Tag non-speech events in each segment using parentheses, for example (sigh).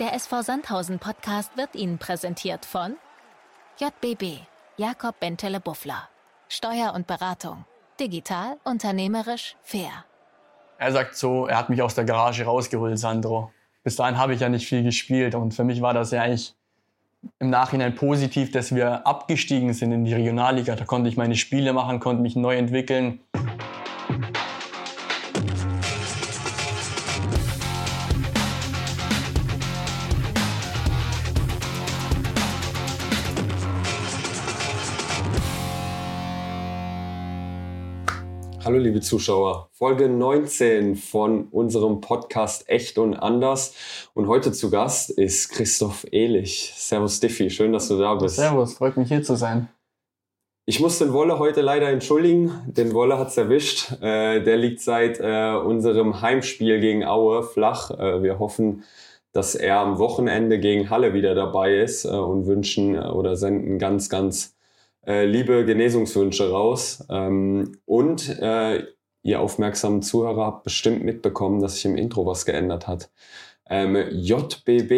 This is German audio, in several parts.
Der SV Sandhausen Podcast wird Ihnen präsentiert von JBB, Jakob Bentele Buffler. Steuer und Beratung. Digital, unternehmerisch, fair. Er sagt so, er hat mich aus der Garage rausgeholt, Sandro. Bis dahin habe ich ja nicht viel gespielt und für mich war das ja eigentlich im Nachhinein positiv, dass wir abgestiegen sind in die Regionalliga. Da konnte ich meine Spiele machen, konnte mich neu entwickeln. Hallo liebe Zuschauer, Folge 19 von unserem Podcast Echt und Anders. Und heute zu Gast ist Christoph Ehlich. Servus Diffi, schön, dass du da bist. Servus, freut mich hier zu sein. Ich muss den Wolle heute leider entschuldigen. Den Wolle hat's erwischt. Äh, der liegt seit äh, unserem Heimspiel gegen Aue flach. Äh, wir hoffen, dass er am Wochenende gegen Halle wieder dabei ist äh, und wünschen äh, oder senden ganz, ganz äh, liebe Genesungswünsche raus. Ähm, und äh, ihr aufmerksamen Zuhörer habt bestimmt mitbekommen, dass sich im Intro was geändert hat. Ähm, JBB,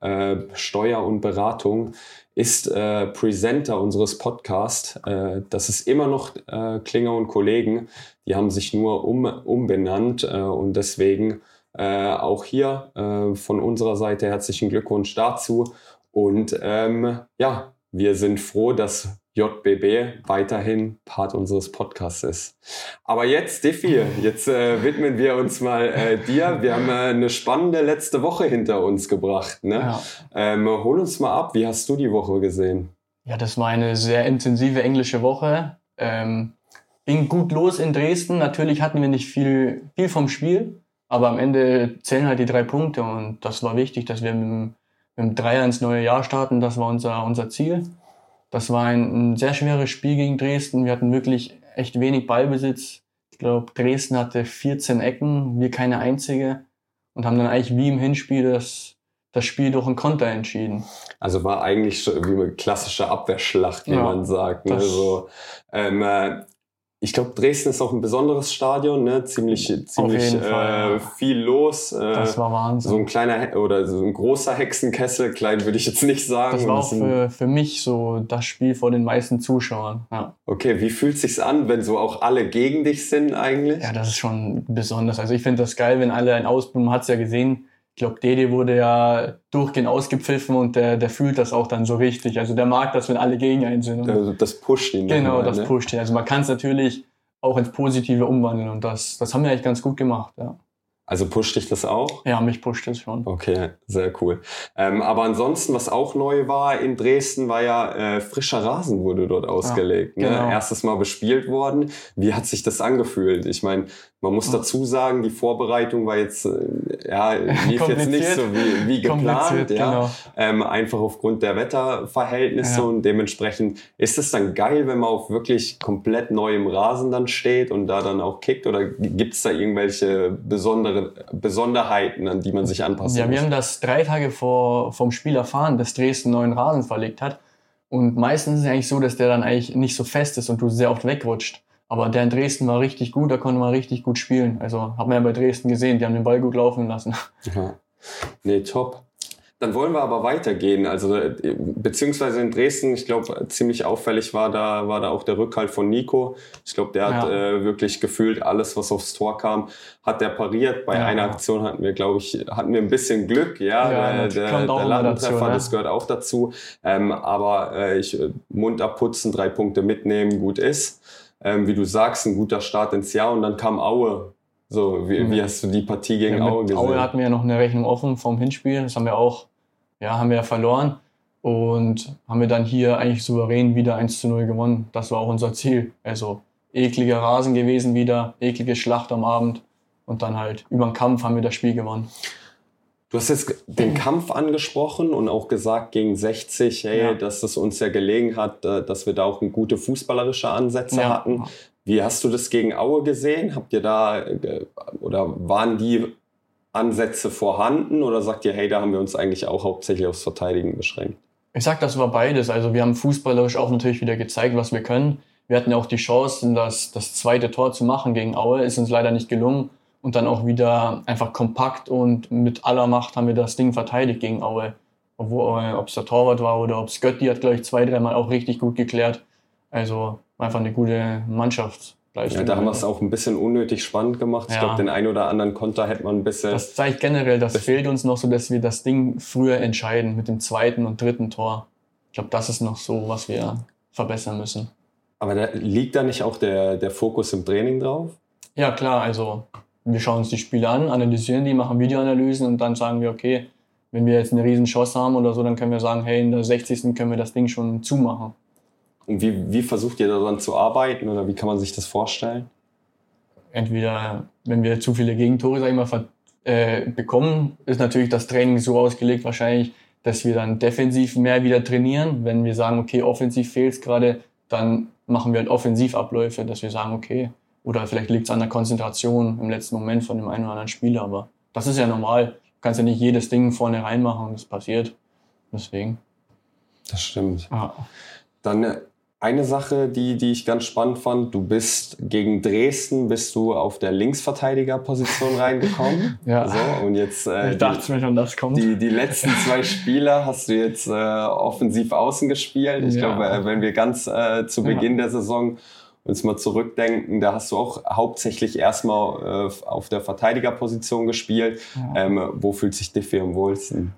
äh, Steuer und Beratung, ist äh, Presenter unseres Podcasts. Äh, das ist immer noch äh, Klinger und Kollegen. Die haben sich nur um, umbenannt äh, und deswegen äh, auch hier äh, von unserer Seite herzlichen Glückwunsch dazu. Und ähm, ja, wir sind froh, dass JBB weiterhin Part unseres Podcasts ist. Aber jetzt, Diffi, jetzt äh, widmen wir uns mal äh, dir. Wir haben äh, eine spannende letzte Woche hinter uns gebracht. Ne? Ja. Ähm, hol uns mal ab, wie hast du die Woche gesehen? Ja, das war eine sehr intensive englische Woche. Ähm, ging gut los in Dresden. Natürlich hatten wir nicht viel, viel vom Spiel, aber am Ende zählen halt die drei Punkte und das war wichtig, dass wir mit dem, mit dem Dreier ins neue Jahr starten. Das war unser, unser Ziel. Das war ein, ein sehr schweres Spiel gegen Dresden. Wir hatten wirklich echt wenig Ballbesitz. Ich glaube, Dresden hatte 14 Ecken, wir keine einzige und haben dann eigentlich wie im Hinspiel das, das Spiel durch einen Konter entschieden. Also war eigentlich wie eine klassische Abwehrschlacht, wie ja, man sagt. Ne? So, ähm, äh, ich glaube, Dresden ist auch ein besonderes Stadion, ne? Ziemlich, ziemlich äh, viel los. Äh, das war Wahnsinn. So ein kleiner oder so ein großer Hexenkessel, klein würde ich jetzt nicht sagen. Das war auch für, für mich so das Spiel vor den meisten Zuschauern. Ja. Okay, wie fühlt sich's an, wenn so auch alle gegen dich sind eigentlich? Ja, das ist schon besonders. Also ich finde das geil, wenn alle ein Ausbruch, man hat's ja gesehen, ich glaube, Dede wurde ja durchgehend ausgepfiffen und der, der fühlt das auch dann so richtig. Also der mag das, wenn alle gegen einen sind. Also das pusht ihn. Genau, mal, das ne? pusht ihn. Also man kann es natürlich auch ins Positive umwandeln und das, das haben wir eigentlich ganz gut gemacht, ja. Also pusht dich das auch? Ja, mich pusht es schon. Okay, sehr cool. Ähm, aber ansonsten, was auch neu war in Dresden, war ja äh, frischer Rasen wurde dort ausgelegt. Ja, ne? genau. ne? Erstes Mal bespielt worden. Wie hat sich das angefühlt? Ich meine, man muss dazu sagen, die Vorbereitung war jetzt, äh, ja, lief jetzt nicht so wie, wie geplant. Ja? Genau. Ähm, einfach aufgrund der Wetterverhältnisse ja. und dementsprechend ist es dann geil, wenn man auf wirklich komplett neuem Rasen dann steht und da dann auch kickt oder gibt es da irgendwelche besondere Besonderheiten, an die man sich anpassen ja, muss? Ja, wir haben das drei Tage vor, vom Spiel erfahren, dass Dresden neuen Rasen verlegt hat. Und meistens ist es eigentlich so, dass der dann eigentlich nicht so fest ist und du sehr oft wegrutscht. Aber der in Dresden war richtig gut, da konnte man richtig gut spielen. Also hat man ja bei Dresden gesehen, die haben den Ball gut laufen lassen. Ja. Nee, top. Dann wollen wir aber weitergehen. Also beziehungsweise in Dresden, ich glaube, ziemlich auffällig war da war da auch der Rückhalt von Nico. Ich glaube, der hat ja. äh, wirklich gefühlt alles, was aufs Tor kam, hat der pariert. Bei ja, einer Aktion hatten wir, glaube ich, hatten wir ein bisschen Glück. Ja, ja der, der, der Ladentreffer, das gehört auch dazu. Ähm, aber äh, ich Mund abputzen, drei Punkte mitnehmen, gut ist ähm, wie du sagst, ein guter Start ins Jahr und dann kam Aue. So, wie, wie hast du die Partie gegen ja, Aue gesehen? Aue hatten wir ja noch eine Rechnung offen vom Hinspiel. Das haben wir auch, ja, haben wir ja verloren. Und haben wir dann hier eigentlich souverän wieder 1 zu 0 gewonnen. Das war auch unser Ziel. Also ekliger Rasen gewesen wieder, eklige Schlacht am Abend. Und dann halt über den Kampf haben wir das Spiel gewonnen. Du hast jetzt den Kampf angesprochen und auch gesagt gegen 60, hey, ja. dass es uns ja gelegen hat, äh, dass wir da auch gute fußballerische Ansätze ja. hatten. Wie hast du das gegen Aue gesehen? Habt ihr da äh, oder waren die Ansätze vorhanden oder sagt ihr, hey, da haben wir uns eigentlich auch hauptsächlich aufs Verteidigen beschränkt? Ich sag, das war beides. Also wir haben fußballerisch auch natürlich wieder gezeigt, was wir können. Wir hatten auch die Chance, das, das zweite Tor zu machen gegen Aue, ist uns leider nicht gelungen. und dann auch wieder einfach kompakt und mit aller Macht haben wir das Ding verteidigt gegen Aue. Ob es der Torwart war oder ob es Götti hat, glaube ich, zwei, dreimal auch richtig gut geklärt. Also einfach eine gute Mannschaft. Ja, da haben wir es auch ein bisschen unnötig spannend gemacht. Ja. Ich glaube, den einen oder anderen Konter hätte man ein bisschen. Das zeigt generell, das fehlt uns noch so, dass wir das Ding früher entscheiden mit dem zweiten und dritten Tor. Ich glaube, das ist noch so, was wir verbessern müssen. Aber da liegt da nicht auch der, der Fokus im Training drauf? Ja, klar. Also wir schauen uns die Spiele an, analysieren die, machen Videoanalysen und dann sagen wir, okay, wenn wir jetzt eine riesen Chance haben oder so, dann können wir sagen, hey, in der 60. können wir das Ding schon zumachen. Und wie, wie versucht ihr daran zu arbeiten oder wie kann man sich das vorstellen? Entweder, wenn wir zu viele Gegentore, sag ich mal, äh, bekommen, ist natürlich das Training so ausgelegt wahrscheinlich, dass wir dann defensiv mehr wieder trainieren. Wenn wir sagen, okay, offensiv fehlt es gerade, dann machen wir halt Offensivabläufe, dass wir sagen, okay, oder vielleicht liegt es an der Konzentration im letzten Moment von dem einen oder anderen Spieler, aber das ist ja normal. Du kannst ja nicht jedes Ding vorne reinmachen, das passiert. Deswegen. Das stimmt. Ah. Dann äh, eine Sache, die, die ich ganz spannend fand, du bist gegen Dresden, bist du auf der Linksverteidigerposition (laughs) reingekommen. ja. So, und jetzt, äh, ich dachte mir schon, das kommt. Die, die letzten zwei (laughs) Spieler hast du jetzt äh, offensiv außen gespielt. Ich ja. glaube, äh, wenn wir ganz äh, zu Beginn ja. der Saison uns mal zurückdenken, da hast du auch hauptsächlich erstmal äh, auf der Verteidigerposition gespielt. Ja. Ähm, wo fühlt sich Diffie am wohlsten?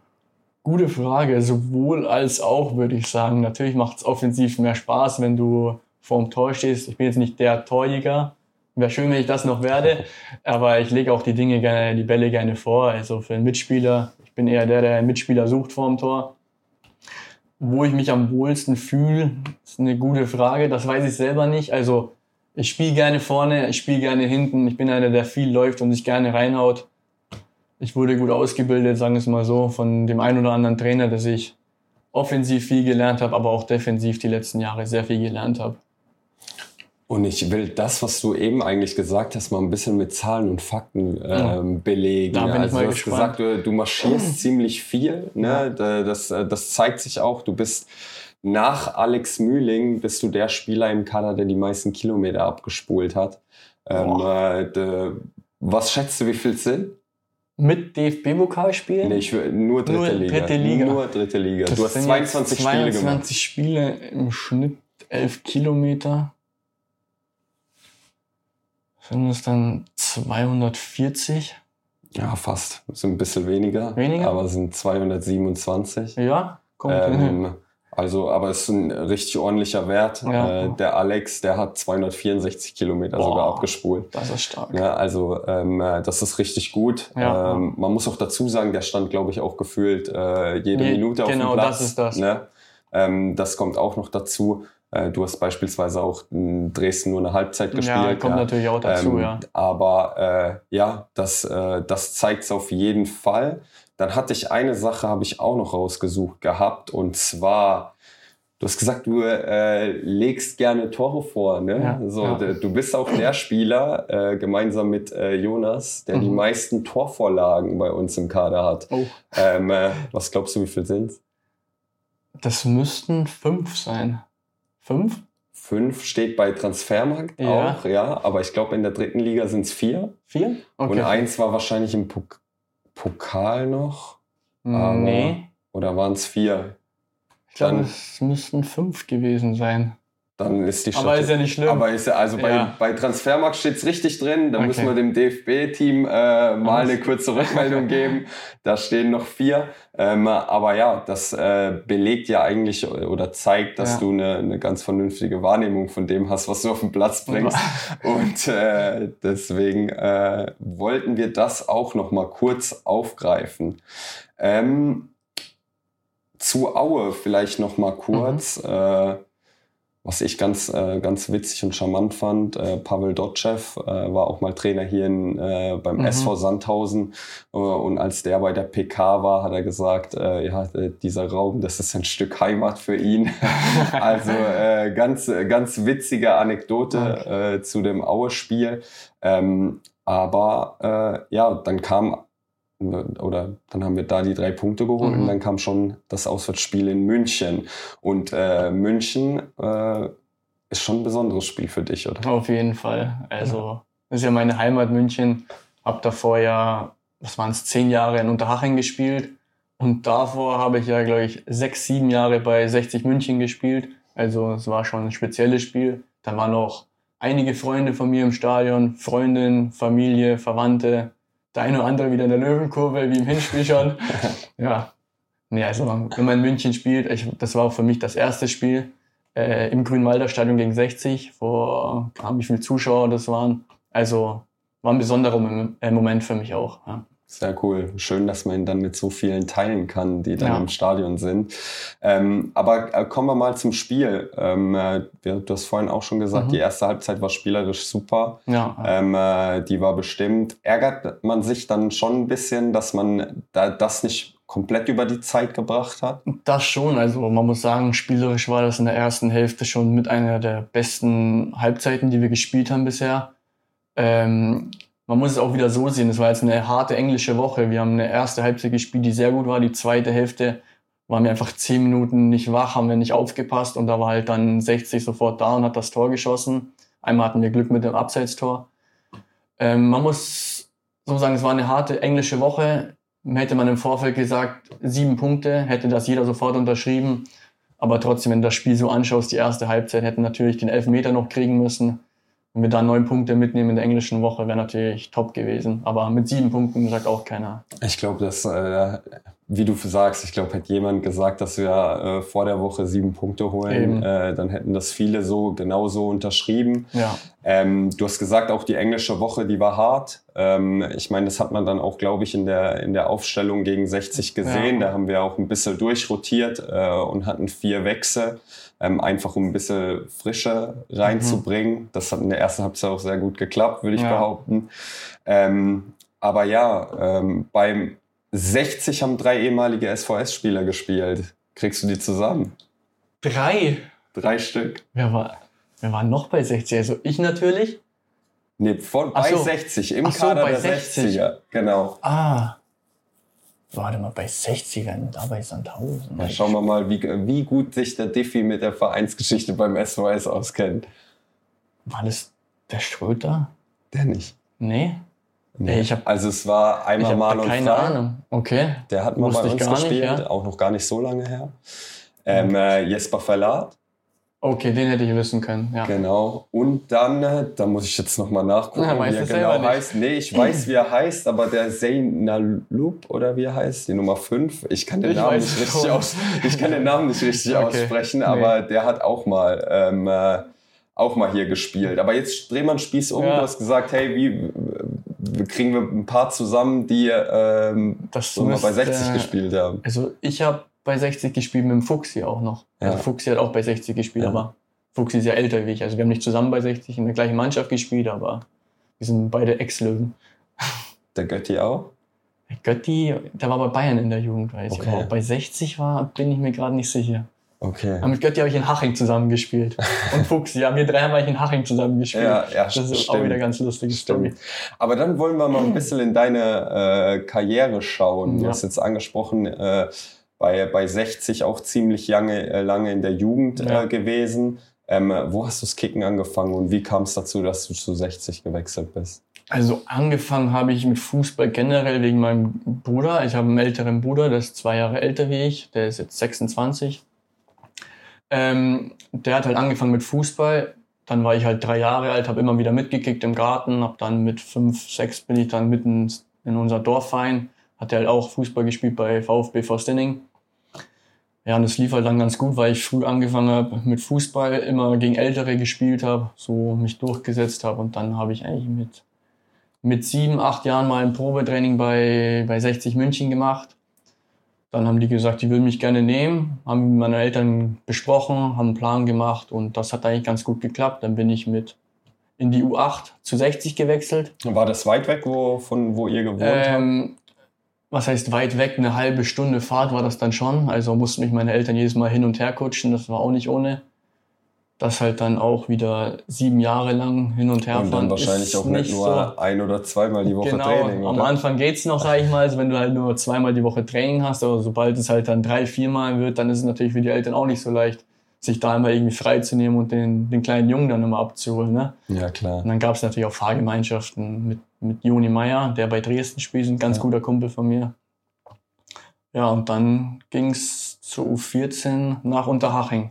Gute Frage, sowohl als auch, würde ich sagen. Natürlich macht es offensiv mehr Spaß, wenn du vorm Tor stehst. Ich bin jetzt nicht der Torjäger. Wäre schön, wenn ich das noch werde. (laughs) Aber ich lege auch die Dinge gerne, die Bälle gerne vor. Also für einen Mitspieler. Ich bin eher der, der einen Mitspieler sucht vorm Tor. Wo ich mich am wohlsten fühle, ist eine gute Frage. Das weiß ich selber nicht. Also ich spiele gerne vorne, ich spiele gerne hinten. Ich bin einer, der viel läuft und sich gerne reinhaut ich wurde gut ausgebildet, sagen wir es mal so, von dem einen oder anderen Trainer, dass ich offensiv viel gelernt habe, aber auch defensiv die letzten Jahre sehr viel gelernt habe. Und ich will das, was du eben eigentlich gesagt hast, mal ein bisschen mit Zahlen und Fakten ähm, belegen. Da bin also ich mal du hast gesagt, du, du marschierst (clears throat) ziemlich viel. Ne? Das, das zeigt sich auch. Du bist nach Alex Mühling bist du der Spieler im Kader, der die meisten Kilometer abgespult hat. Ähm, äh, was schätzt du, wie viel es sind? Mit DFB-Pokal Nee, ich will nur dritte nur Liga. Dritte Liga. Nur dritte Liga. Das du hast 22 Spiele gemacht. 22 Spiele im Schnitt 11 Kilometer. Sind es dann 240? Ja, fast. Sind ein bisschen weniger. Weniger? Aber sind 227. Ja, kommt ähm, hin. Also, aber es ist ein richtig ordentlicher Wert. Ja. Äh, der Alex, der hat 264 Kilometer Boah, sogar abgespult. Das ist stark. Ja, also ähm, äh, das ist richtig gut. Ja. Ähm, man muss auch dazu sagen, der stand, glaube ich, auch gefühlt äh, jede Je, Minute auf genau, dem Platz. Genau, das ist das. Ne? Ähm, das kommt auch noch dazu. Äh, du hast beispielsweise auch in Dresden nur eine Halbzeit gespielt. Ja, kommt ja. natürlich auch dazu, ähm, ja. Aber äh, ja, das, äh, das zeigt es auf jeden Fall. Dann hatte ich eine Sache, habe ich auch noch rausgesucht gehabt. Und zwar, du hast gesagt, du äh, legst gerne Tore vor. Ne? Ja, so, ja. Du bist auch der Spieler, äh, gemeinsam mit äh, Jonas, der mhm. die meisten Torvorlagen bei uns im Kader hat. Oh. Ähm, äh, was glaubst du, wie viel sind Das müssten fünf sein. Fünf? Fünf steht bei Transfermarkt ja. auch, ja. Aber ich glaube, in der dritten Liga sind es vier. Vier? Okay. Und eins war wahrscheinlich im Pok Pokal noch. Aber, nee. Oder waren es vier? Ich glaube, es müssten fünf gewesen sein. Dann ist die Stadt. Aber ist ja nicht schlimm. Aber ist ja, also bei, ja. bei Transfermarkt steht es richtig drin. Da okay. müssen wir dem DFB-Team äh, mal eine kurze Rückmeldung geben. Da stehen noch vier. Ähm, aber ja, das äh, belegt ja eigentlich oder zeigt, dass ja. du eine, eine ganz vernünftige Wahrnehmung von dem hast, was du auf den Platz bringst. (laughs) Und äh, deswegen äh, wollten wir das auch noch mal kurz aufgreifen. Ähm, zu Aue vielleicht noch mal kurz. Mhm. Äh, was ich ganz, äh, ganz witzig und charmant fand, äh, Pavel Dotschew äh, war auch mal Trainer hier in, äh, beim mhm. SV Sandhausen äh, und als der bei der PK war, hat er gesagt, äh, ja, äh, dieser Raum, das ist ein Stück Heimat für ihn. (laughs) also äh, ganz, ganz witzige Anekdote okay. äh, zu dem Aue-Spiel. Ähm, aber äh, ja, dann kam oder dann haben wir da die drei Punkte geholt mhm. und dann kam schon das Auswärtsspiel in München. Und äh, München äh, ist schon ein besonderes Spiel für dich, oder? Auf jeden Fall. Also, das ist ja meine Heimat München. Hab davor ja, was waren es, zehn Jahre in Unterhaching gespielt. Und davor habe ich ja, glaube ich, sechs, sieben Jahre bei 60 München gespielt. Also es war schon ein spezielles Spiel. Da waren auch einige Freunde von mir im Stadion, Freundin, Familie, Verwandte. Der eine oder andere wieder in der Löwenkurve, wie im Hinspiel schon. (laughs) ja, nee, also wenn man in München spielt, ich, das war auch für mich das erste Spiel äh, im Grünwalder Stadion gegen 60, vor wie viele Zuschauer das waren. Also war ein besonderer Moment für mich auch. Ja. Sehr cool. Schön, dass man ihn dann mit so vielen teilen kann, die dann ja. im Stadion sind. Ähm, aber äh, kommen wir mal zum Spiel. Ähm, äh, du hast vorhin auch schon gesagt, mhm. die erste Halbzeit war spielerisch super. Ja. Ähm, äh, die war bestimmt. Ärgert man sich dann schon ein bisschen, dass man da, das nicht komplett über die Zeit gebracht hat? Das schon. Also man muss sagen, spielerisch war das in der ersten Hälfte schon mit einer der besten Halbzeiten, die wir gespielt haben bisher. Ähm, man muss es auch wieder so sehen, es war jetzt eine harte englische Woche. Wir haben eine erste Halbzeit gespielt, die sehr gut war. Die zweite Hälfte waren wir einfach zehn Minuten nicht wach, haben wir nicht aufgepasst und da war halt dann 60 sofort da und hat das Tor geschossen. Einmal hatten wir Glück mit dem Abseitstor. Ähm, man muss so sagen, es war eine harte englische Woche. Hätte man im Vorfeld gesagt, sieben Punkte, hätte das jeder sofort unterschrieben. Aber trotzdem, wenn du das Spiel so anschaust, die erste Halbzeit hätten natürlich den Elfmeter noch kriegen müssen. Wenn wir da neun Punkte mitnehmen in der englischen Woche, wäre natürlich top gewesen. Aber mit sieben Punkten sagt auch keiner. Ich glaube, dass, äh, wie du sagst, ich glaube, hätte jemand gesagt, dass wir äh, vor der Woche sieben Punkte holen, äh, dann hätten das viele so genauso unterschrieben. Ja. Ähm, du hast gesagt, auch die englische Woche, die war hart. Ähm, ich meine, das hat man dann auch, glaube ich, in der, in der Aufstellung gegen 60 gesehen. Ja. Da haben wir auch ein bisschen durchrotiert äh, und hatten vier Wechsel ähm, einfach um ein bisschen Frische reinzubringen. Mhm. Das hat in der ersten Halbzeit auch sehr gut geklappt, würde ich ja. behaupten. Ähm, aber ja, ähm, beim 60 haben drei ehemalige SVS-Spieler gespielt. Kriegst du die zusammen? Drei? Drei Stück. Wer war, wer war noch bei 60? Also ich natürlich. Nee, von, bei so. 60, im Ach Kader so, bei der 60. 60er, genau. Ah, Warte mal, bei 60ern, da bei Sandhausen. Ja, schauen wir mal, wie, wie gut sich der Diffi mit der Vereinsgeschichte beim SVS auskennt. War das der Schröter? Der nicht. Nee. Nee, ich hab, also es war einmal ich mal und keine frei. Ahnung. Okay. Der hat mal bei uns gespielt, nicht, ja? auch noch gar nicht so lange her. Ähm, äh, Jesper Verlat. Okay, den hätte ich wissen können. Ja. Genau. Und dann, äh, da muss ich jetzt nochmal nachgucken, ja, wie er genau heißt. Nee, ich weiß, wie er heißt, aber der Zainaloop oder wie er heißt, die Nummer 5. Ich kann den ich Namen nicht richtig aus, ich kann den Namen nicht richtig okay. aussprechen, nee. aber der hat auch mal ähm, äh, auch mal hier gespielt. Aber jetzt drehen wir einen Spieß um. Ja. Du hast gesagt, hey, wie kriegen wir ein paar zusammen, die ähm, das so mal bei 60 gespielt haben? Also ich habe bei 60 gespielt mit dem Fuchsi auch noch. Ja. Also Fuchsi hat auch bei 60 gespielt, ja. aber Fuchsi ist ja älter wie ich. Also wir haben nicht zusammen bei 60 in der gleichen Mannschaft gespielt, aber wir sind beide Ex-Löwen. Der Götti auch? Der Götti, der war bei Bayern in der Jugend, weiß okay. ich. Aber bei 60 war, bin ich mir gerade nicht sicher. Okay. Aber mit Götti habe ich in Haching zusammengespielt. Und (laughs) Fuchsi, ja, wir drei haben eigentlich in Haching zusammengespielt. Ja, ja, das ist stimmt. auch wieder ganz lustig. Story. Aber dann wollen wir mal ein bisschen in deine äh, Karriere schauen. Du ja. hast jetzt angesprochen, äh, bei, bei 60 auch ziemlich lange, äh, lange in der Jugend äh, ja. äh, gewesen. Ähm, wo hast du das Kicken angefangen und wie kam es dazu, dass du zu 60 gewechselt bist? Also angefangen habe ich mit Fußball generell wegen meinem Bruder. Ich habe einen älteren Bruder, der ist zwei Jahre älter wie ich, der ist jetzt 26. Ähm, der hat halt angefangen mit Fußball. Dann war ich halt drei Jahre alt, habe immer wieder mitgekickt im Garten, habe dann mit fünf, sechs bin ich dann mitten in unser Dorfverein. Hat er halt auch Fußball gespielt bei VfB Forstinning. Ja, und das lief halt dann ganz gut, weil ich früh angefangen habe mit Fußball, immer gegen Ältere gespielt habe, so mich durchgesetzt habe und dann habe ich eigentlich mit, mit sieben, acht Jahren mal ein Probetraining bei, bei 60 München gemacht. Dann haben die gesagt, die würden mich gerne nehmen, haben mit meinen Eltern besprochen, haben einen Plan gemacht und das hat eigentlich ganz gut geklappt. Dann bin ich mit in die U8 zu 60 gewechselt. War das weit weg, wo, von wo ihr gewohnt ähm, habt? was heißt weit weg, eine halbe Stunde Fahrt war das dann schon. Also mussten mich meine Eltern jedes Mal hin und her kutschen, das war auch nicht ohne. Das halt dann auch wieder sieben Jahre lang hin und her fahren. Und dann wahrscheinlich auch nicht nur so ein oder zweimal die Woche genau, Training. Oder? Am Anfang geht's noch, sag ich mal, also wenn du halt nur zweimal die Woche Training hast, aber sobald es halt dann drei, viermal wird, dann ist es natürlich für die Eltern auch nicht so leicht, sich da immer irgendwie freizunehmen und den, den kleinen Jungen dann immer abzuholen. Ne? Ja, klar. Und dann gab es natürlich auch Fahrgemeinschaften mit, mit Joni Meyer, der bei Dresden spielt, ein ganz Ja. guter Kumpel von mir. Ja, und dann ging es zu U14 nach Unterhaching.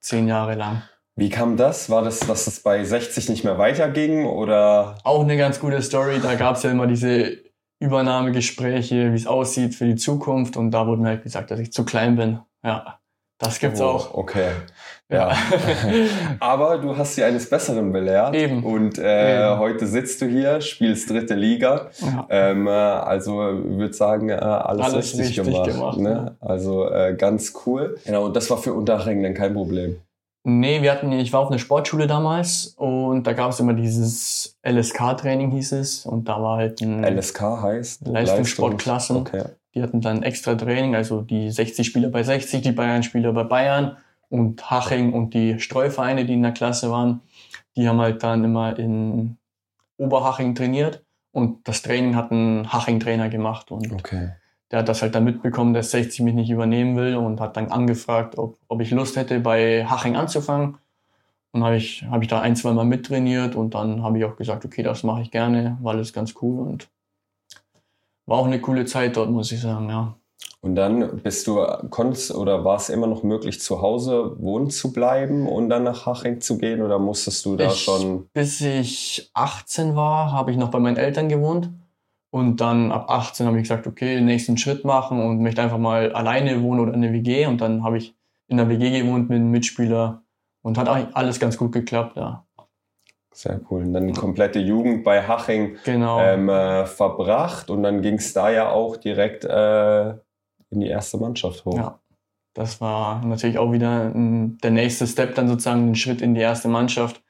Zehn Jahre lang. Wie kam das? War das, dass es bei 60 nicht mehr weiterging oder? Auch eine ganz gute Story. Da gab es ja immer diese Übernahmegespräche, wie es aussieht für die Zukunft. Und da wurde mir halt gesagt, dass ich zu klein bin. Ja, das gibt's Oh, auch. Okay. Ja. (laughs) Aber du hast sie eines Besseren belehrt. Eben. Und äh, Eben. heute sitzt du hier, spielst dritte Liga. Ja. Ähm, äh, also würde sagen, äh, alles, Alles richtig, richtig gemacht. gemacht, ne? Also äh, ganz cool. Genau, und das war für Unterhaching dann kein Problem. Nee, wir hatten, ich war auf einer Sportschule damals und da gab es immer dieses LSK-Training, hieß es. Und da war halt ein, LSK heißt? Leistungssportklassen. Okay. die hatten dann extra Training, also die 60 Spieler bei 60, die Bayern-Spieler bei Bayern und Haching und die Streuvereine, die in der Klasse waren, die haben halt dann immer in Oberhaching trainiert und das Training hat ein Haching-Trainer gemacht und Okay. Der hat das halt dann mitbekommen, dass 60 mich nicht übernehmen will und hat dann angefragt, ob, ob ich Lust hätte, bei Haching anzufangen. Und habe ich, hab ich da ein, zwei Mal mittrainiert und dann habe ich auch gesagt, okay, das mache ich gerne, war alles ganz cool und war auch eine coole Zeit dort, muss ich sagen, ja. Und dann bist du, konntest oder war es immer noch möglich, zu Hause wohnen zu bleiben und dann nach Haching zu gehen oder musstest du da Ich- schon? Bis ich 18 war, habe ich noch bei meinen Eltern gewohnt. Und dann ab 18 habe ich gesagt, okay, den nächsten Schritt machen und möchte einfach mal alleine wohnen oder in der WG. Und dann habe ich in der WG gewohnt mit einem Mitspieler und hat eigentlich alles ganz gut geklappt, ja. Sehr cool. Und dann die komplette Jugend bei Haching Genau. ähm, äh, verbracht und dann ging es da ja auch direkt äh, in die erste Mannschaft hoch. Ja. Das war natürlich auch wieder ein, der nächste Step, dann sozusagen ein Schritt in die erste Mannschaft.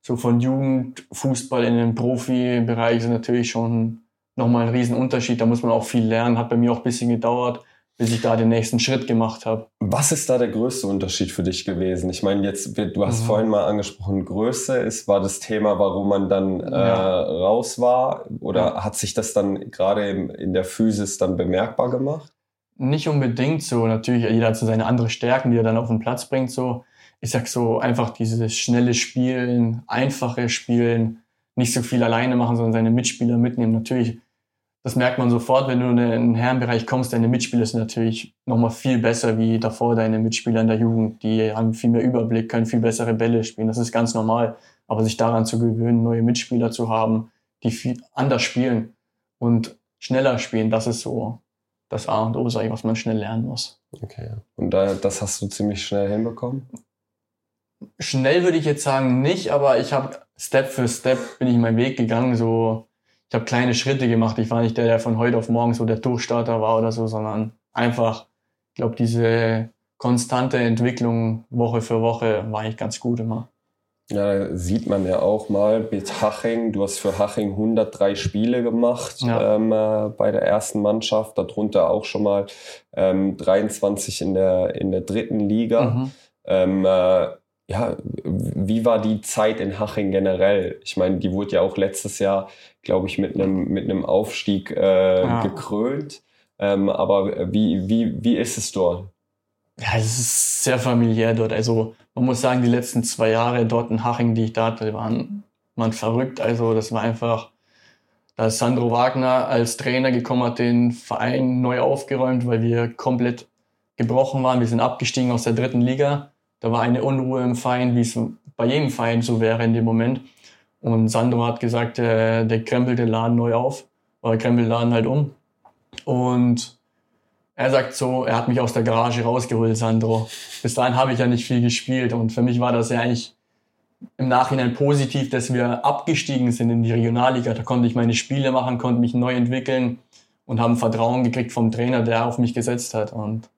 So von Jugendfußball in den Profibereich ist natürlich schon nochmal ein Riesenunterschied. Da muss man auch viel lernen. Hat bei mir auch ein bisschen gedauert, bis ich da den nächsten Schritt gemacht habe. Was ist da der größte Unterschied für dich gewesen? Ich meine, jetzt, du hast Mhm. vorhin mal angesprochen, Größe ist, war das Thema, warum man dann äh, Ja. raus war? Oder Ja. hat sich das dann gerade in der Physis dann bemerkbar gemacht? Nicht unbedingt so. Natürlich, jeder hat so seine andere Stärken, die er dann auf den Platz bringt. So, ich sag so einfach dieses schnelle Spielen, einfache Spielen, nicht so viel alleine machen, sondern seine Mitspieler mitnehmen. Natürlich, das merkt man sofort, wenn du in den Herrenbereich kommst. Deine Mitspieler sind natürlich nochmal viel besser wie davor deine Mitspieler in der Jugend. Die haben viel mehr Überblick, können viel bessere Bälle spielen. Das ist ganz normal. Aber sich daran zu gewöhnen, neue Mitspieler zu haben, die viel anders spielen und schneller spielen, das ist so das A und O, sag ich, was man schnell lernen muss. Okay. Und da, das hast du ziemlich schnell hinbekommen? Schnell würde ich jetzt sagen nicht, aber ich habe Step für Step bin ich meinen Weg gegangen. So, ich habe kleine Schritte gemacht. Ich war nicht der, der von heute auf morgen so der Durchstarter war oder so, sondern einfach, ich glaube, diese konstante Entwicklung Woche für Woche war eigentlich ganz gut immer. Ja, da sieht man ja auch mal mit Haching. Du hast für Haching 103 Spiele gemacht Ja. ähm, äh, bei der ersten Mannschaft, darunter auch schon mal ähm, 23 in der, in der dritten Liga. Mhm. Ähm, äh, ja, wie war die Zeit in Haching generell? Ich meine, die wurde ja auch letztes Jahr, glaube ich, mit einem mit einem Aufstieg äh, Ja. gekrönt. Ähm, aber wie, wie, wie ist es dort? Ja, es ist sehr familiär dort. Also man muss sagen, die letzten zwei Jahre dort in Haching, die ich da hatte, waren, waren verrückt. Also das war einfach, da Sandro Wagner als Trainer gekommen, hat den Verein neu aufgeräumt, weil wir komplett gebrochen waren. Wir sind abgestiegen aus der dritten Liga. Da war eine Unruhe im Verein, wie es bei jedem Verein so wäre in dem Moment. Und Sandro hat gesagt, äh, der krempelt den Laden neu auf, oder krempelt den Laden halt um. Und er sagt so, er hat mich aus der Garage rausgeholt, Sandro. Bis dahin habe ich ja nicht viel gespielt und für mich war das ja eigentlich im Nachhinein positiv, dass wir abgestiegen sind in die Regionalliga. Da konnte ich meine Spiele machen, konnte mich neu entwickeln und haben Vertrauen gekriegt vom Trainer, der auf mich gesetzt hat. Und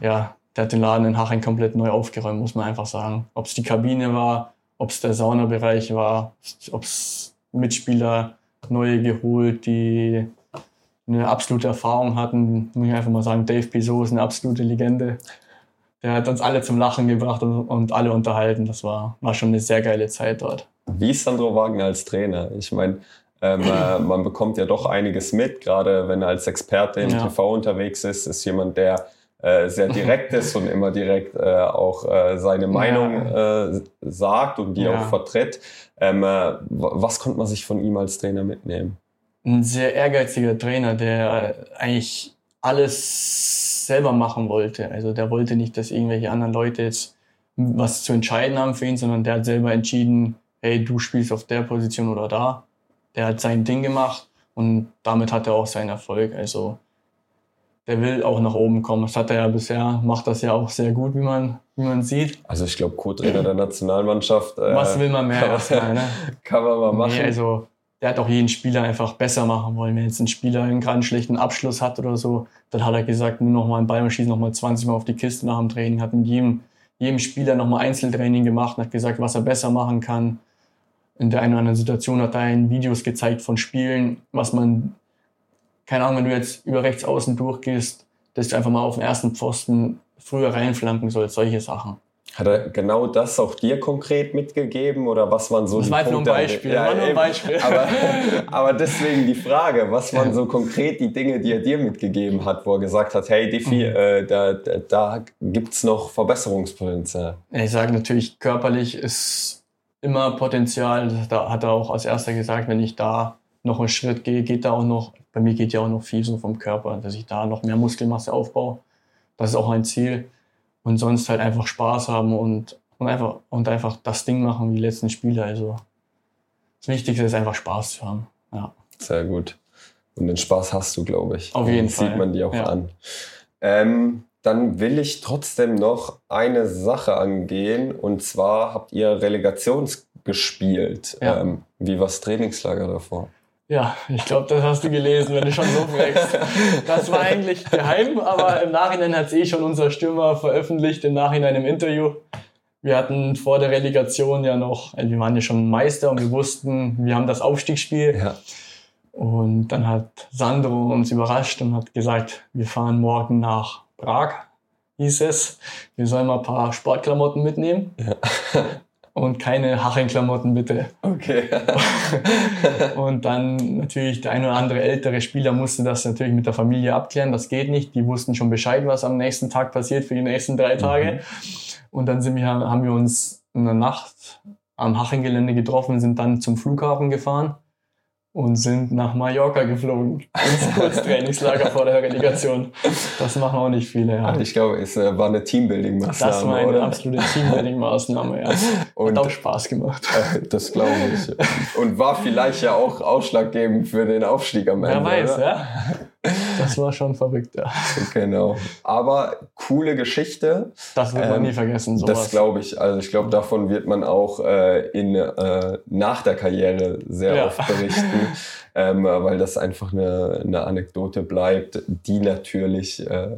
ja, der hat den Laden in Haching komplett neu aufgeräumt, muss man einfach sagen. Ob es die Kabine war, ob es der Saunabereich war, ob es Mitspieler neue geholt, die eine absolute Erfahrung hatten, muss ich einfach mal sagen, Dave Piso ist eine absolute Legende. Der hat uns alle zum Lachen gebracht und, alle unterhalten. Das war, war schon eine sehr geile Zeit dort. Wie ist Sandro Wagner als Trainer? Ich meine, ähm, äh, man bekommt ja doch einiges mit, gerade wenn er als Experte im Ja. TV unterwegs ist, ist jemand, der äh, sehr direkt ist und immer direkt äh, auch äh, seine Meinung äh, sagt und die Ja. auch vertritt. Ähm, äh, was konnte man sich von ihm als Trainer mitnehmen? ein sehr ehrgeiziger Trainer, der eigentlich alles selber machen wollte. Also der wollte nicht, dass irgendwelche anderen Leute jetzt was zu entscheiden haben für ihn, sondern der hat selber entschieden, hey, du spielst auf der Position oder da. Der hat sein Ding gemacht und damit hat er auch seinen Erfolg. Also der will auch nach oben kommen. Das hat er ja bisher, macht das ja auch sehr gut, wie man, wie man sieht. Also ich glaube, Co-Trainer der Nationalmannschaft. Äh, Was will man mehr kann, erstmal, ne? (laughs) kann man mal machen. Nee, also der hat auch jeden Spieler einfach besser machen wollen. Wenn jetzt ein Spieler einen gerade einen schlechten Abschluss hat oder so, dann hat er gesagt, nur noch mal einen Ball und schießt noch mal 20 Mal auf die Kiste nach dem Training. Hat mit jedem, jedem Spieler noch mal Einzeltraining gemacht und hat gesagt, was er besser machen kann. In der einen oder anderen Situation hat er einen Videos gezeigt von Spielen, was man, keine Ahnung, wenn du jetzt über rechts außen durchgehst, dass du einfach mal auf den ersten Pfosten früher reinflanken sollst, solche Sachen. Hat er genau das auch dir konkret mitgegeben oder was waren so Das die war jetzt nur ein Punkte? Beispiel, war nur ein. Beispiel. (laughs) Aber, aber deswegen die Frage, was waren so konkret die Dinge, die er dir mitgegeben hat, wo er gesagt hat, hey Diffi, Mhm. äh, da, da, da gibt's noch Verbesserungspotenzial. Ich sage natürlich, körperlich ist immer Potenzial. Da hat er auch als erster gesagt, wenn ich da noch einen Schritt gehe, geht da auch noch, bei mir geht ja auch noch viel so vom Körper, dass ich da noch mehr Muskelmasse aufbaue. Das ist auch ein Ziel. Und sonst halt einfach Spaß haben und, und, einfach, und einfach das Ding machen wie die letzten Spiele. Also das Wichtigste ist einfach Spaß zu haben. Ja. Sehr gut. Und den Spaß hast du, glaube ich. Auf jeden das Fall, sieht man dir auch ja. an. Ähm, dann will ich trotzdem noch eine Sache angehen. Und zwar habt ihr Relegations gespielt. Ja. Ähm, wie war das Trainingslager davor? Ja, ich glaube, das hast du gelesen, wenn du schon so fragst. Das war eigentlich geheim, aber im Nachhinein hat es eh schon unser Stürmer veröffentlicht, im Nachhinein im Interview. Wir hatten vor der Relegation ja noch, also wir waren ja schon Meister und wir wussten, wir haben das Aufstiegsspiel. Ja. Und dann hat Sandro uns überrascht und hat gesagt, wir fahren morgen nach Prag, hieß es. Wir sollen mal ein paar Sportklamotten mitnehmen. Ja. Und keine Hachenklamotten bitte. Okay. (laughs) Und dann natürlich der ein oder andere ältere Spieler musste das natürlich mit der Familie abklären. Das geht nicht. Die wussten schon Bescheid, was am nächsten Tag passiert für die nächsten drei Tage. Und dann sind wir, haben wir uns in der Nacht am Hachengelände getroffen, sind dann zum Flughafen gefahren und sind nach Mallorca geflogen. Ins Kurztrainingslager (laughs) vor der Relegation. Das machen auch nicht viele. Ja. Ich glaube, es äh, war eine Teambuilding-Maßnahme, Das war eine oder? absolute Teambuilding-Maßnahme. Ja. (laughs) Hat Und auch Spaß gemacht. (laughs) äh, das glaube ich. Und war vielleicht ja auch ausschlaggebend für den Aufstieg am Ende. Wer weiß, oder? ja. Das war schon verrückt, ja. (laughs) Genau. Aber coole Geschichte. Das wird man Ähm, nie vergessen, sowas. Das glaube ich. Also ich glaube, davon wird man auch äh, in, äh, nach der Karriere sehr Ja. oft berichten, (laughs) ähm, weil das einfach eine, eine Anekdote bleibt, die natürlich äh,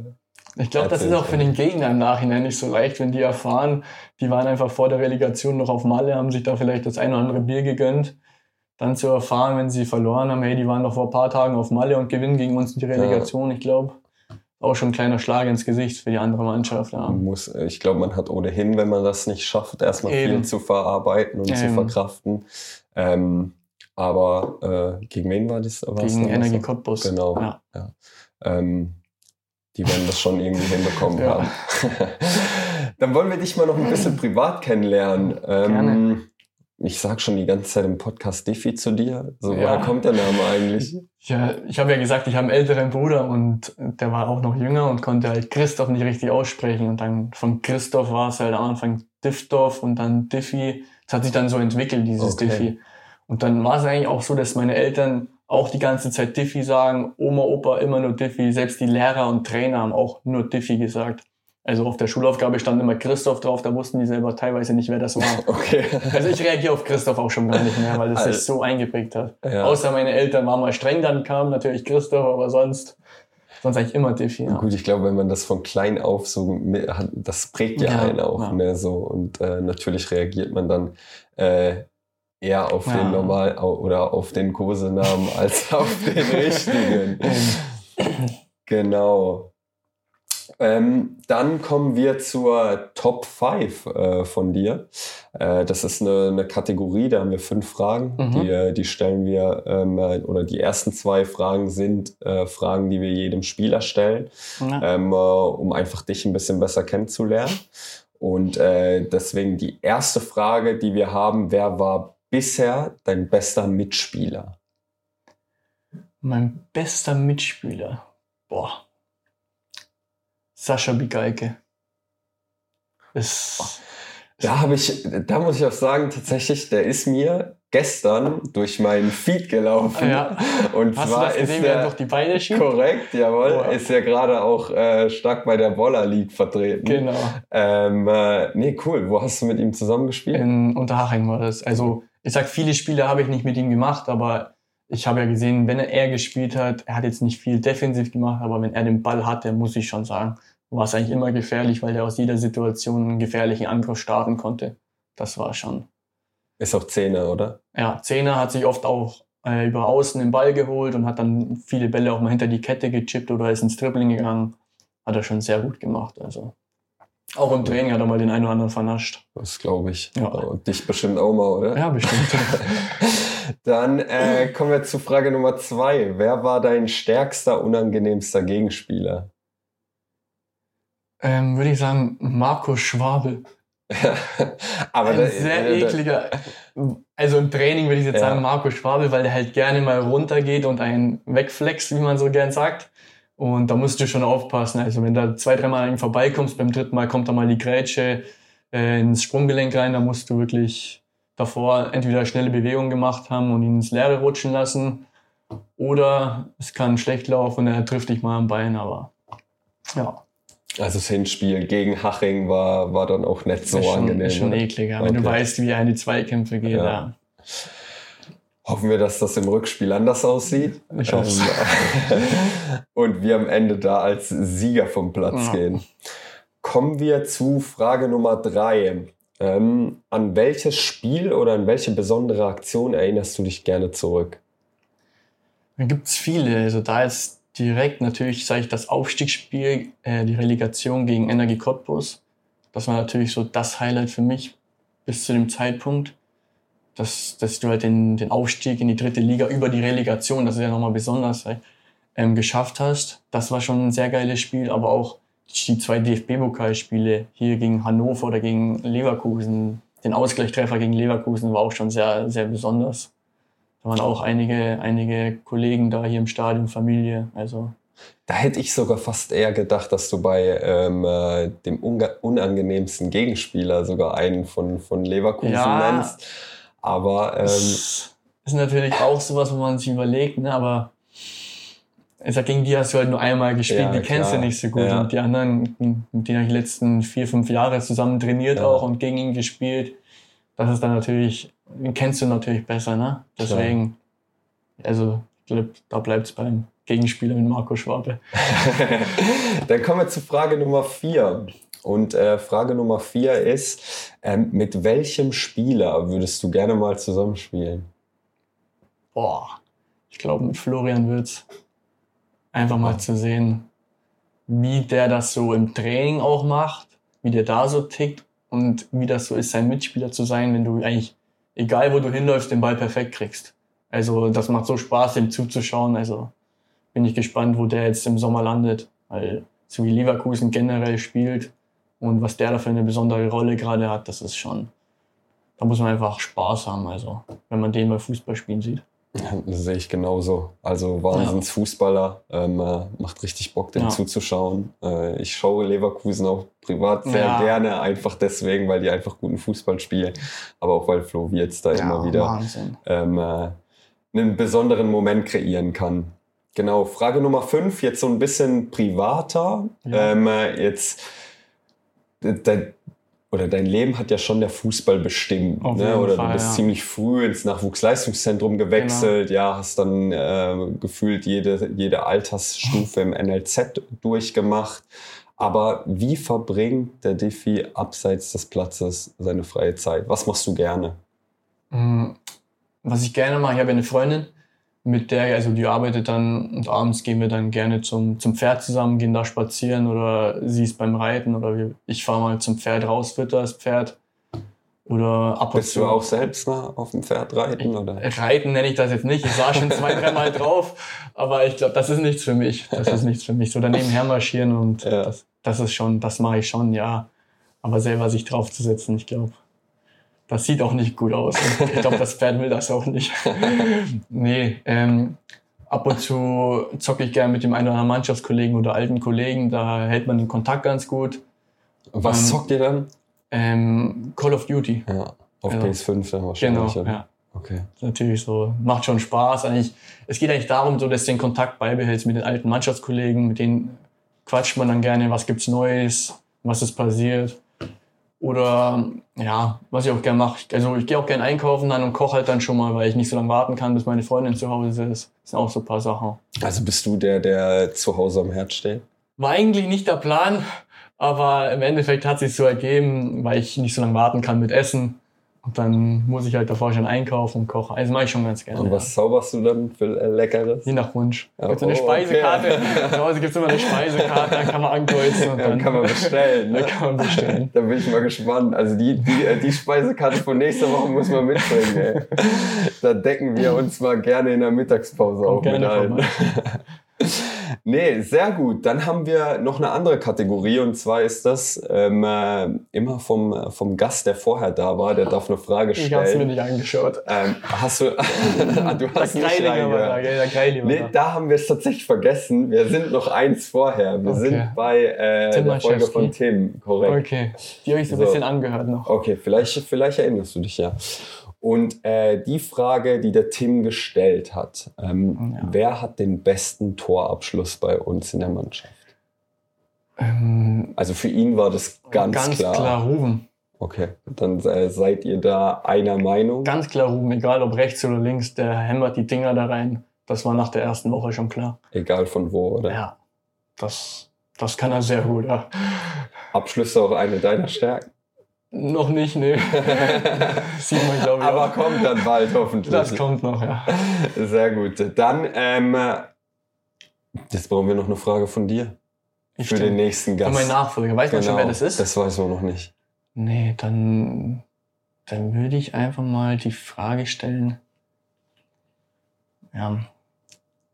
Ich glaube, das ist auch für den Gegner im Nachhinein nicht so leicht, wenn die erfahren, die waren einfach vor der Relegation noch auf Malle, haben sich da vielleicht das ein oder andere Bier gegönnt. Dann zu erfahren, wenn sie verloren haben, hey, die waren doch vor ein paar Tagen auf Malle und gewinnen gegen uns die Relegation, ich glaube. Auch schon ein kleiner Schlag ins Gesicht für die andere Mannschaft. Ja. muss, ich glaube, man hat ohnehin, wenn man das nicht schafft, erstmal viel Eben. zu verarbeiten und zu Eben. verkraften. Ähm, aber äh, gegen wen war das? War's Gegen Energie? Cottbus. Genau. Ja. Ähm, die werden das schon irgendwie hinbekommen Ja. haben. (laughs) Dann wollen wir dich mal noch ein bisschen privat kennenlernen. Ähm, Gerne. Ich sag schon die ganze Zeit im Podcast Diffi zu dir. So, Ja. woher kommt der Name eigentlich? Ja, ich habe ja gesagt, ich habe einen älteren Bruder und der war auch noch jünger und konnte halt Christoph nicht richtig aussprechen. Und dann von Christoph war es halt am Anfang Diffdorf und dann Diffi. Das hat sich dann so entwickelt, dieses Okay. Diffi. Und dann war es eigentlich auch so, dass meine Eltern auch die ganze Zeit Diffi sagen, Oma, Opa immer nur Diffi, selbst die Lehrer und Trainer haben auch nur Diffi gesagt. Also auf der Schulaufgabe stand immer Christoph drauf, da wussten die selber teilweise nicht, wer das war. (laughs) Okay. Also ich reagiere auf Christoph auch schon gar nicht mehr, weil das sich so eingeprägt hat. Ja. Außer meine Eltern waren mal streng, dann kam natürlich Christoph, aber sonst, sonst eigentlich immer Diffi. Ja. Gut, ich glaube, wenn man das von klein auf so hat, das prägt ja, Ja, einen auch, ja. ne, so und äh, natürlich reagiert man dann äh, eher auf den normal oder auf den Kosenamen als auf den (laughs) richtigen. Genau. Ähm, dann kommen wir zur Top 5 äh, von dir. Äh, das ist eine, eine, Kategorie, da haben wir fünf Fragen. Mhm. Die, äh, die stellen wir, ähm, äh, oder die ersten zwei Fragen sind äh, Fragen, die wir jedem Spieler stellen, ja. ähm, äh, um einfach dich ein bisschen besser kennenzulernen. Und deswegen die erste Frage, die wir haben, wer war bisher dein bester Mitspieler? Mein bester Mitspieler? Boah. Sascha Bigalke. Ist, da habe ich, da muss ich auch sagen, tatsächlich, der ist mir gestern durch meinen Feed gelaufen. Ja. Und Hast zwar du das gesehen, ist er durch die Beine schiebt? Korrekt, jawohl. Boah. Ist ja gerade auch äh, stark bei der Boller League vertreten. Genau. Ähm, äh, nee, cool. Wo hast du mit ihm zusammengespielt? In Unterhaching war das. Also ich sag, viele Spiele habe ich nicht mit ihm gemacht, aber ich habe ja gesehen, wenn er gespielt hat, er hat jetzt nicht viel defensiv gemacht, aber wenn er den Ball hatte, muss ich schon sagen, war es eigentlich immer gefährlich, weil er aus jeder Situation einen gefährlichen Angriff starten konnte. Das war schon. Ist auch Zehner, oder? Ja, Zehner hat sich oft auch äh, über außen den Ball geholt und hat dann viele Bälle auch mal hinter die Kette gechippt oder ist ins Dribbling gegangen. Hat er schon sehr gut gemacht. Also auch im Training hat er mal den einen oder anderen vernascht. Das glaube ich. Ja. Und dich bestimmt auch mal, oder? Ja, bestimmt. (laughs) Dann äh, kommen wir zu Frage Nummer zwei. Wer war dein stärkster, unangenehmster Gegenspieler? Ähm, würde ich sagen, Marco Schwabel. (laughs) Aber ein sehr äh, ekliger. Also im Training würde ich jetzt ja. sagen Marco Schwabel, weil der halt gerne mal runtergeht und einen wegflext, wie man so gern sagt. Und da musst du schon aufpassen. Also wenn da zwei, dreimal an ihm vorbeikommst, beim dritten Mal kommt da mal die Grätsche äh, ins Sprunggelenk rein, da musst du wirklich davor entweder schnelle Bewegungen gemacht haben und ihn ins Leere rutschen lassen. Oder es kann schlecht laufen und er trifft dich mal am Bein, aber ja. Also das Hinspiel gegen Haching war, war dann auch nicht so ist schon, angenehm. Ist schon ekliger, okay. wenn du weißt, wie eine Zweikämpfe geht. Ja. ja. Hoffen wir, dass das im Rückspiel anders aussieht. Ich hoffe ähm, (laughs) Und wir am Ende da als Sieger vom Platz ja. gehen. Kommen wir zu Frage Nummer drei. Ähm, an welches Spiel oder an welche besondere Aktion erinnerst du dich gerne zurück? Da gibt es viele. Also da ist direkt natürlich, sage ich, das Aufstiegsspiel, äh, die Relegation gegen Energie Cottbus. Das war natürlich so das Highlight für mich bis zu dem Zeitpunkt, dass, dass du halt den, den Aufstieg in die dritte Liga über die Relegation, das ist ja nochmal besonders, ähm, geschafft hast. Das war schon ein sehr geiles Spiel, aber auch die zwei DFB-Pokalspiele hier gegen Hannover oder gegen Leverkusen, den Ausgleichstreffer gegen Leverkusen war auch schon sehr, sehr besonders. Da waren auch einige, einige Kollegen da hier im Stadion, Familie. Also da hätte ich sogar fast eher gedacht, dass du bei ähm, äh, dem unangenehmsten Gegenspieler sogar einen von, von Leverkusen ja, nennst. Aber ähm, ist natürlich auch sowas, wo man sich überlegt, ne? aber ich sag, gegen die hast du halt nur einmal gespielt, ja, die kennst klar. du nicht so gut. Ja. Und die anderen, mit denen habe ich die letzten vier, fünf Jahre zusammen trainiert auch und gegen ihn gespielt. Das ist dann natürlich kennst du natürlich besser, ne? Deswegen, Klar. also ich glaube, da bleibt es beim Gegenspieler mit Marco Schwabe. (laughs) Dann kommen wir zu Frage Nummer vier. Und äh, Frage Nummer vier ist, ähm, mit welchem Spieler würdest du gerne mal zusammenspielen? Boah, ich glaube mit Florian Würz. Einfach mal zu sehen, wie der das so im Training auch macht, wie der da so tickt und wie das so ist, sein Mitspieler zu sein, wenn du eigentlich egal wo du hinläufst, den Ball perfekt kriegst. Also das macht so Spaß, ihm zuzuschauen. Also bin ich gespannt, wo der jetzt im Sommer landet. Weil so wie Leverkusen generell spielt und was der da für eine besondere Rolle gerade hat, das ist schon, da muss man einfach Spaß haben. Also wenn man den bei Fußball spielen sieht. (laughs) Das sehe ich genauso. Also Wahnsinnsfußballer, ähm, äh, macht richtig Bock, dem ja. zuzuschauen. Äh, ich schaue Leverkusen auch privat sehr ja. gerne, einfach deswegen, weil die einfach guten Fußball spielen. Aber auch weil Flo jetzt da ja, immer wieder ähm, äh, einen besonderen Moment kreieren kann. Genau, Frage Nummer fünf, jetzt so ein bisschen privater. Ähm, äh, jetzt, oder dein Leben hat ja schon der Fußball bestimmt. Ne? Oder Fall, du bist ja. ziemlich früh ins Nachwuchsleistungszentrum gewechselt, genau. ja, hast dann äh, gefühlt jede, jede Altersstufe im NLZ durchgemacht. Aber wie verbringt der Diffie abseits des Platzes seine freie Zeit? Was machst du gerne? Mm, was ich gerne mache, ich habe eine Freundin mit der, also die arbeitet dann und abends gehen wir dann gerne zum, zum Pferd zusammen, gehen da spazieren oder sie ist beim Reiten oder wir, ich fahre mal zum Pferd raus, fütter das Pferd. Oder ab und Bist du auch selbst mal auf dem Pferd reiten? Oder? Reiten nenne ich das jetzt nicht. Ich sah schon zwei, dreimal (laughs) drauf, aber ich glaube, das ist nichts für mich. Das ist nichts für mich. So daneben hermarschieren und Ja. das, das ist schon, das mache ich schon, ja. Aber selber sich draufzusetzen, ich glaube, das sieht auch nicht gut aus. Ich glaube, das Pferd will das auch nicht. (laughs) nee, ähm, ab und zu zocke ich gerne mit dem einen oder anderen Mannschaftskollegen oder alten Kollegen. Da hält man den Kontakt ganz gut. Was Ähm, zockt ihr dann? Ähm, Call of Duty. Ja, auf ja. PS5 dann Genau, wahrscheinlich. oder? ja. Okay. natürlich so, macht schon Spaß. Eigentlich, es geht eigentlich darum, so, dass du den Kontakt beibehältst mit den alten Mannschaftskollegen, mit denen quatscht man dann gerne, was gibt's Neues, was ist passiert. Oder ja, was ich auch gerne mache. Also ich gehe auch gerne einkaufen dann und koche halt dann schon mal, weil ich nicht so lange warten kann, bis meine Freundin zu Hause ist. Das sind auch so ein paar Sachen. Also bist du der, der zu Hause am Herd steht? War eigentlich nicht der Plan, aber im Endeffekt hat sich so ergeben, weil ich nicht so lange warten kann mit Essen. Und dann muss ich halt davor schon einkaufen und kochen. Also mache ich schon ganz gerne. Und ja. was zauberst du dann für äh, Leckeres? Je nach Wunsch. Ja, Gibt so eine oh, Speisekarte. Zu Hause gibt es immer eine Speisekarte, dann kann man ankreuzen und Ja, dann kann man bestellen. da Ne? (laughs) kann man bestellen. Da bin ich mal gespannt. Also die, die, äh, die Speisekarte von nächster Woche muss man mitbringen. Ey. Da decken wir uns mal gerne in der Mittagspause auch Kommt mit gerne ein. (laughs) Nee, sehr gut. Dann haben wir noch eine andere Kategorie und zwar ist das ähm, äh, immer vom, vom Gast, der vorher da war, der darf eine Frage Ich habe es mir stellen. nicht angeschaut. Ähm, hast du, (laughs) ah, du hast der nicht da, reingehört. Der Greilinger Nee, da. da haben wir es tatsächlich vergessen. Wir sind noch eins vorher. Wir Okay. sind bei äh, Tim der Folge von Tim, korrekt. Okay, die habe ich so ein So. bisschen angehört noch. Okay, vielleicht, vielleicht erinnerst du dich ja. Und äh, die Frage, die der Tim gestellt hat, ähm, Ja. wer hat den besten Torabschluss bei uns in der Mannschaft? Ähm, Also für ihn war das ganz, klar. Ruben. Okay, dann äh, seid ihr da einer Meinung. Ganz klar Ruben, egal ob rechts oder links, der hämmert die Dinger da rein. Das war nach der ersten Woche schon klar. Egal von wo, oder? Ja, das, das kann er sehr gut. Ja. Abschlüsse auch eine deiner Stärken. Noch nicht, ne. (laughs) Sieht man, glaube ich. Aber auch. kommt dann bald hoffentlich. Das kommt noch, ja. Sehr gut. Dann, ähm, jetzt brauchen wir noch eine Frage von dir Ich für den nächsten Für Gast. meinen Nachfolger. Weiß man schon, wer das ist? Das weiß man noch nicht. Nee, dann, dann würde ich einfach mal die Frage stellen. Ja,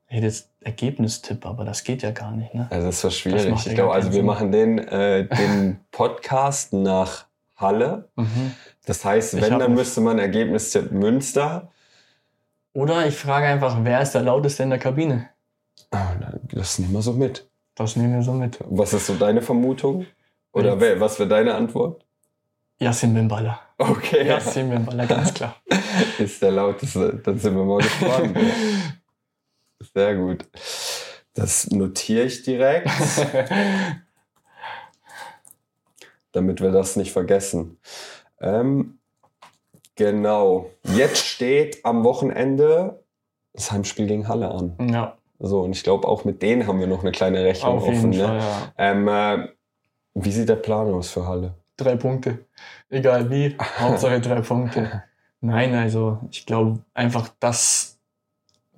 ich hätte jetzt Ergebnistipp, aber das geht ja gar nicht, ne? Also das war Das schwierig. ja ich glaube, also wir machen den, äh, den Podcast nach Halle. Mhm. Das heißt, Ich wenn, dann müsste man Ergebnistipp Münster. Oder ich frage einfach, wer ist der lauteste in der Kabine? Ah, Das nehmen wir so mit. Das nehmen wir so mit. Was ist so deine Vermutung? Oder wer, was wäre deine Antwort? Yassin Bimbala. Okay, Yassin Bimbala, ganz klar. (laughs) ist der lauteste. Dann sind wir mal gespannt. (laughs) Sehr gut. Das notiere ich direkt, (laughs) damit wir das nicht vergessen. Ähm, genau. Jetzt steht am Wochenende das Heimspiel gegen Halle an. ja, So, und ich glaube, auch mit denen haben wir noch eine kleine Rechnung auf jeden offen. Fall, Ne? ja. Ähm, äh, wie sieht der Plan aus für Halle? Drei Punkte. Egal wie, (laughs) Hauptsache drei Punkte. Nein, also ich glaube einfach das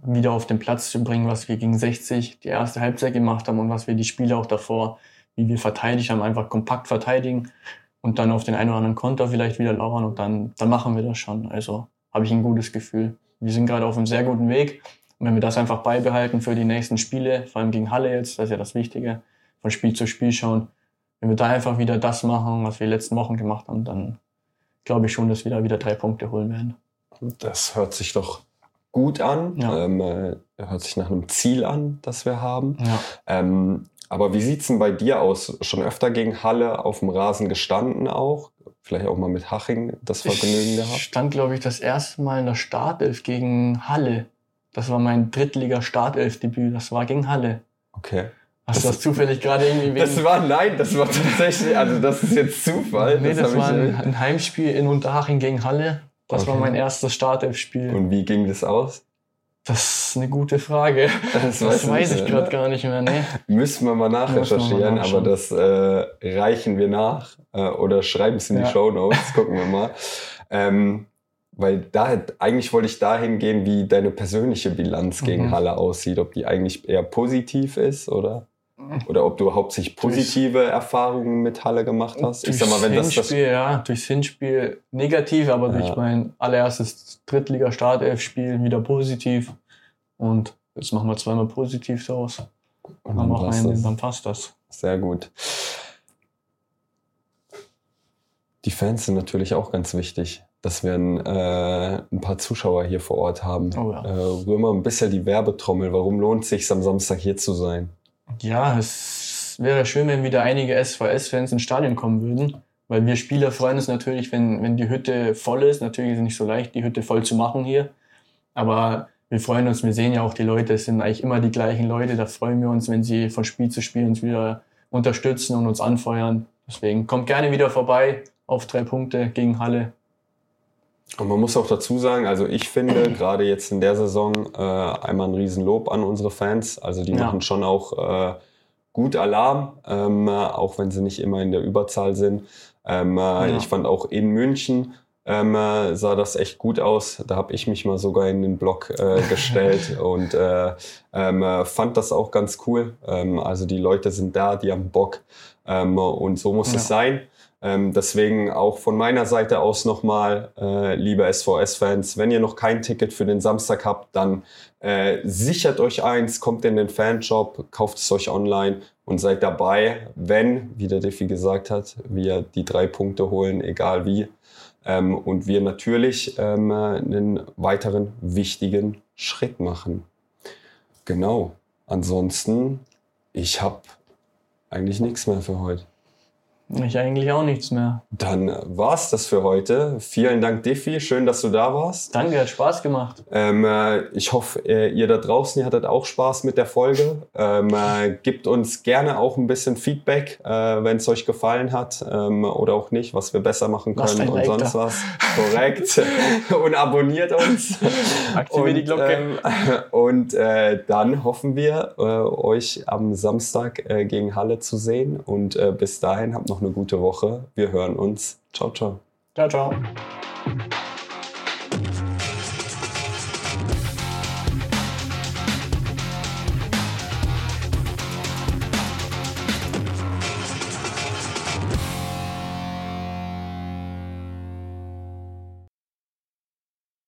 wieder auf den Platz zu bringen, was wir gegen 60 die erste Halbzeit gemacht haben und was wir die Spiele auch davor, wie wir verteidigt haben, einfach kompakt verteidigen und dann auf den einen oder anderen Konter vielleicht wieder lauern und dann, dann machen wir das schon. Also habe ich ein gutes Gefühl. Wir sind gerade auf einem sehr guten Weg. Und wenn wir das einfach beibehalten für die nächsten Spiele, vor allem gegen Halle jetzt, das ist ja das Wichtige, von Spiel zu Spiel schauen, wenn wir da einfach wieder das machen, was wir die letzten Wochen gemacht haben, dann glaube ich schon, dass wir da wieder drei Punkte holen werden. Das hört sich doch gut an. Ja. Ähm, äh, hört sich nach einem Ziel an, das wir haben. Ja. Ähm, aber wie sieht's denn bei dir aus? Schon öfter gegen Halle auf dem Rasen gestanden auch? Vielleicht auch mal mit Haching das Vergnügen Ich gehabt? stand, glaube ich, das erste Mal in der Startelf gegen Halle. Das war mein Drittliga-Startelf-Debüt. Das war gegen Halle. Okay. Hast du das zufällig gerade irgendwie. (laughs) Das war, nein, das war tatsächlich, also das ist jetzt Zufall. nee, das, hab war ich, ein, ein Heimspiel in Unterhaching gegen Halle. Das war Okay. mein erstes Startelf-Spiel. Und wie ging das aus? Das ist eine gute Frage. Das, Das weiß nicht, ich gerade ne? gar nicht mehr. Nee. Müssen wir mal nachrecherchieren, aber das äh, reichen wir nach äh, oder schreiben es in die Ja. Show Notes, gucken wir mal. Ähm, weil da eigentlich wollte ich dahin gehen, wie deine persönliche Bilanz gegen mhm. Halle aussieht, ob die eigentlich eher positiv ist oder oder ob du hauptsächlich positive durchs, Erfahrungen mit Halle gemacht hast. Ich sag mal, wenn das, das ja, durchs Hinspiel negativ, aber ja. durch mein allererstes Drittliga-Startelf-Spiel wieder positiv. Und jetzt machen wir zweimal positiv draus. Und dann, dann, einen, dann passt das. Sehr gut. Die Fans sind natürlich auch ganz wichtig, dass wir ein, äh, ein paar Zuschauer hier vor Ort haben. Oh ja. äh, rühren ein bisschen die Werbetrommel. Warum lohnt es sich am Samstag hier zu sein? Ja, es wäre schön, wenn wieder einige SVS-Fans ins Stadion kommen würden. Weil wir Spieler freuen uns natürlich, wenn, wenn die Hütte voll ist. Natürlich ist es nicht so leicht, die Hütte voll zu machen hier. Aber wir freuen uns, wir sehen ja auch die Leute, es sind eigentlich immer die gleichen Leute. Da freuen wir uns, wenn sie von Spiel zu Spiel uns wieder unterstützen und uns anfeuern. Deswegen kommt gerne wieder vorbei auf drei Punkte gegen Halle. Und man muss auch dazu sagen, also ich finde (clears throat) gerade jetzt in der Saison äh, einmal ein Riesenlob an unsere Fans. Also die ja. machen schon auch äh, gut Alarm, ähm, auch wenn sie nicht immer in der Überzahl sind. Ähm, äh, ja. Ich fand auch in München ähm, äh, sah das echt gut aus. Da habe ich mich mal sogar in den Block äh, (laughs) gestellt und äh, ähm, äh, fand das auch ganz cool. Ähm, also die Leute sind da, die haben Bock ähm, und so muss ja. es sein. Ähm, deswegen auch von meiner Seite aus nochmal, äh, liebe SVS-Fans, wenn ihr noch kein Ticket für den Samstag habt, dann äh, sichert euch eins, kommt in den Fanshop, kauft es euch online und seid dabei, wenn, wie der Diffie gesagt hat, wir die drei Punkte holen, egal wie. Ähm, und wir natürlich ähm, einen weiteren wichtigen Schritt machen. Genau. Ansonsten, ich habe eigentlich nichts mehr für heute. Ich eigentlich auch nichts mehr. Dann war's das für heute. Vielen Dank, Diffi. Schön, dass du da warst. Danke, hat Spaß gemacht. Ähm, äh, ich hoffe, äh, ihr da draußen, ihr hattet auch Spaß mit der Folge. Ähm, äh, gebt uns gerne auch ein bisschen Feedback, äh, wenn es euch gefallen hat ähm, oder auch nicht, was wir besser machen können und sonst da. was. Korrekt. (laughs) und abonniert uns. Aktiviert die Glocke. Ähm, (laughs) und dann hoffen wir, euch am Samstag gegen Halle zu sehen. Und bis dahin habt noch noch eine gute Woche. Wir hören uns. Ciao, ciao. Ciao, ciao.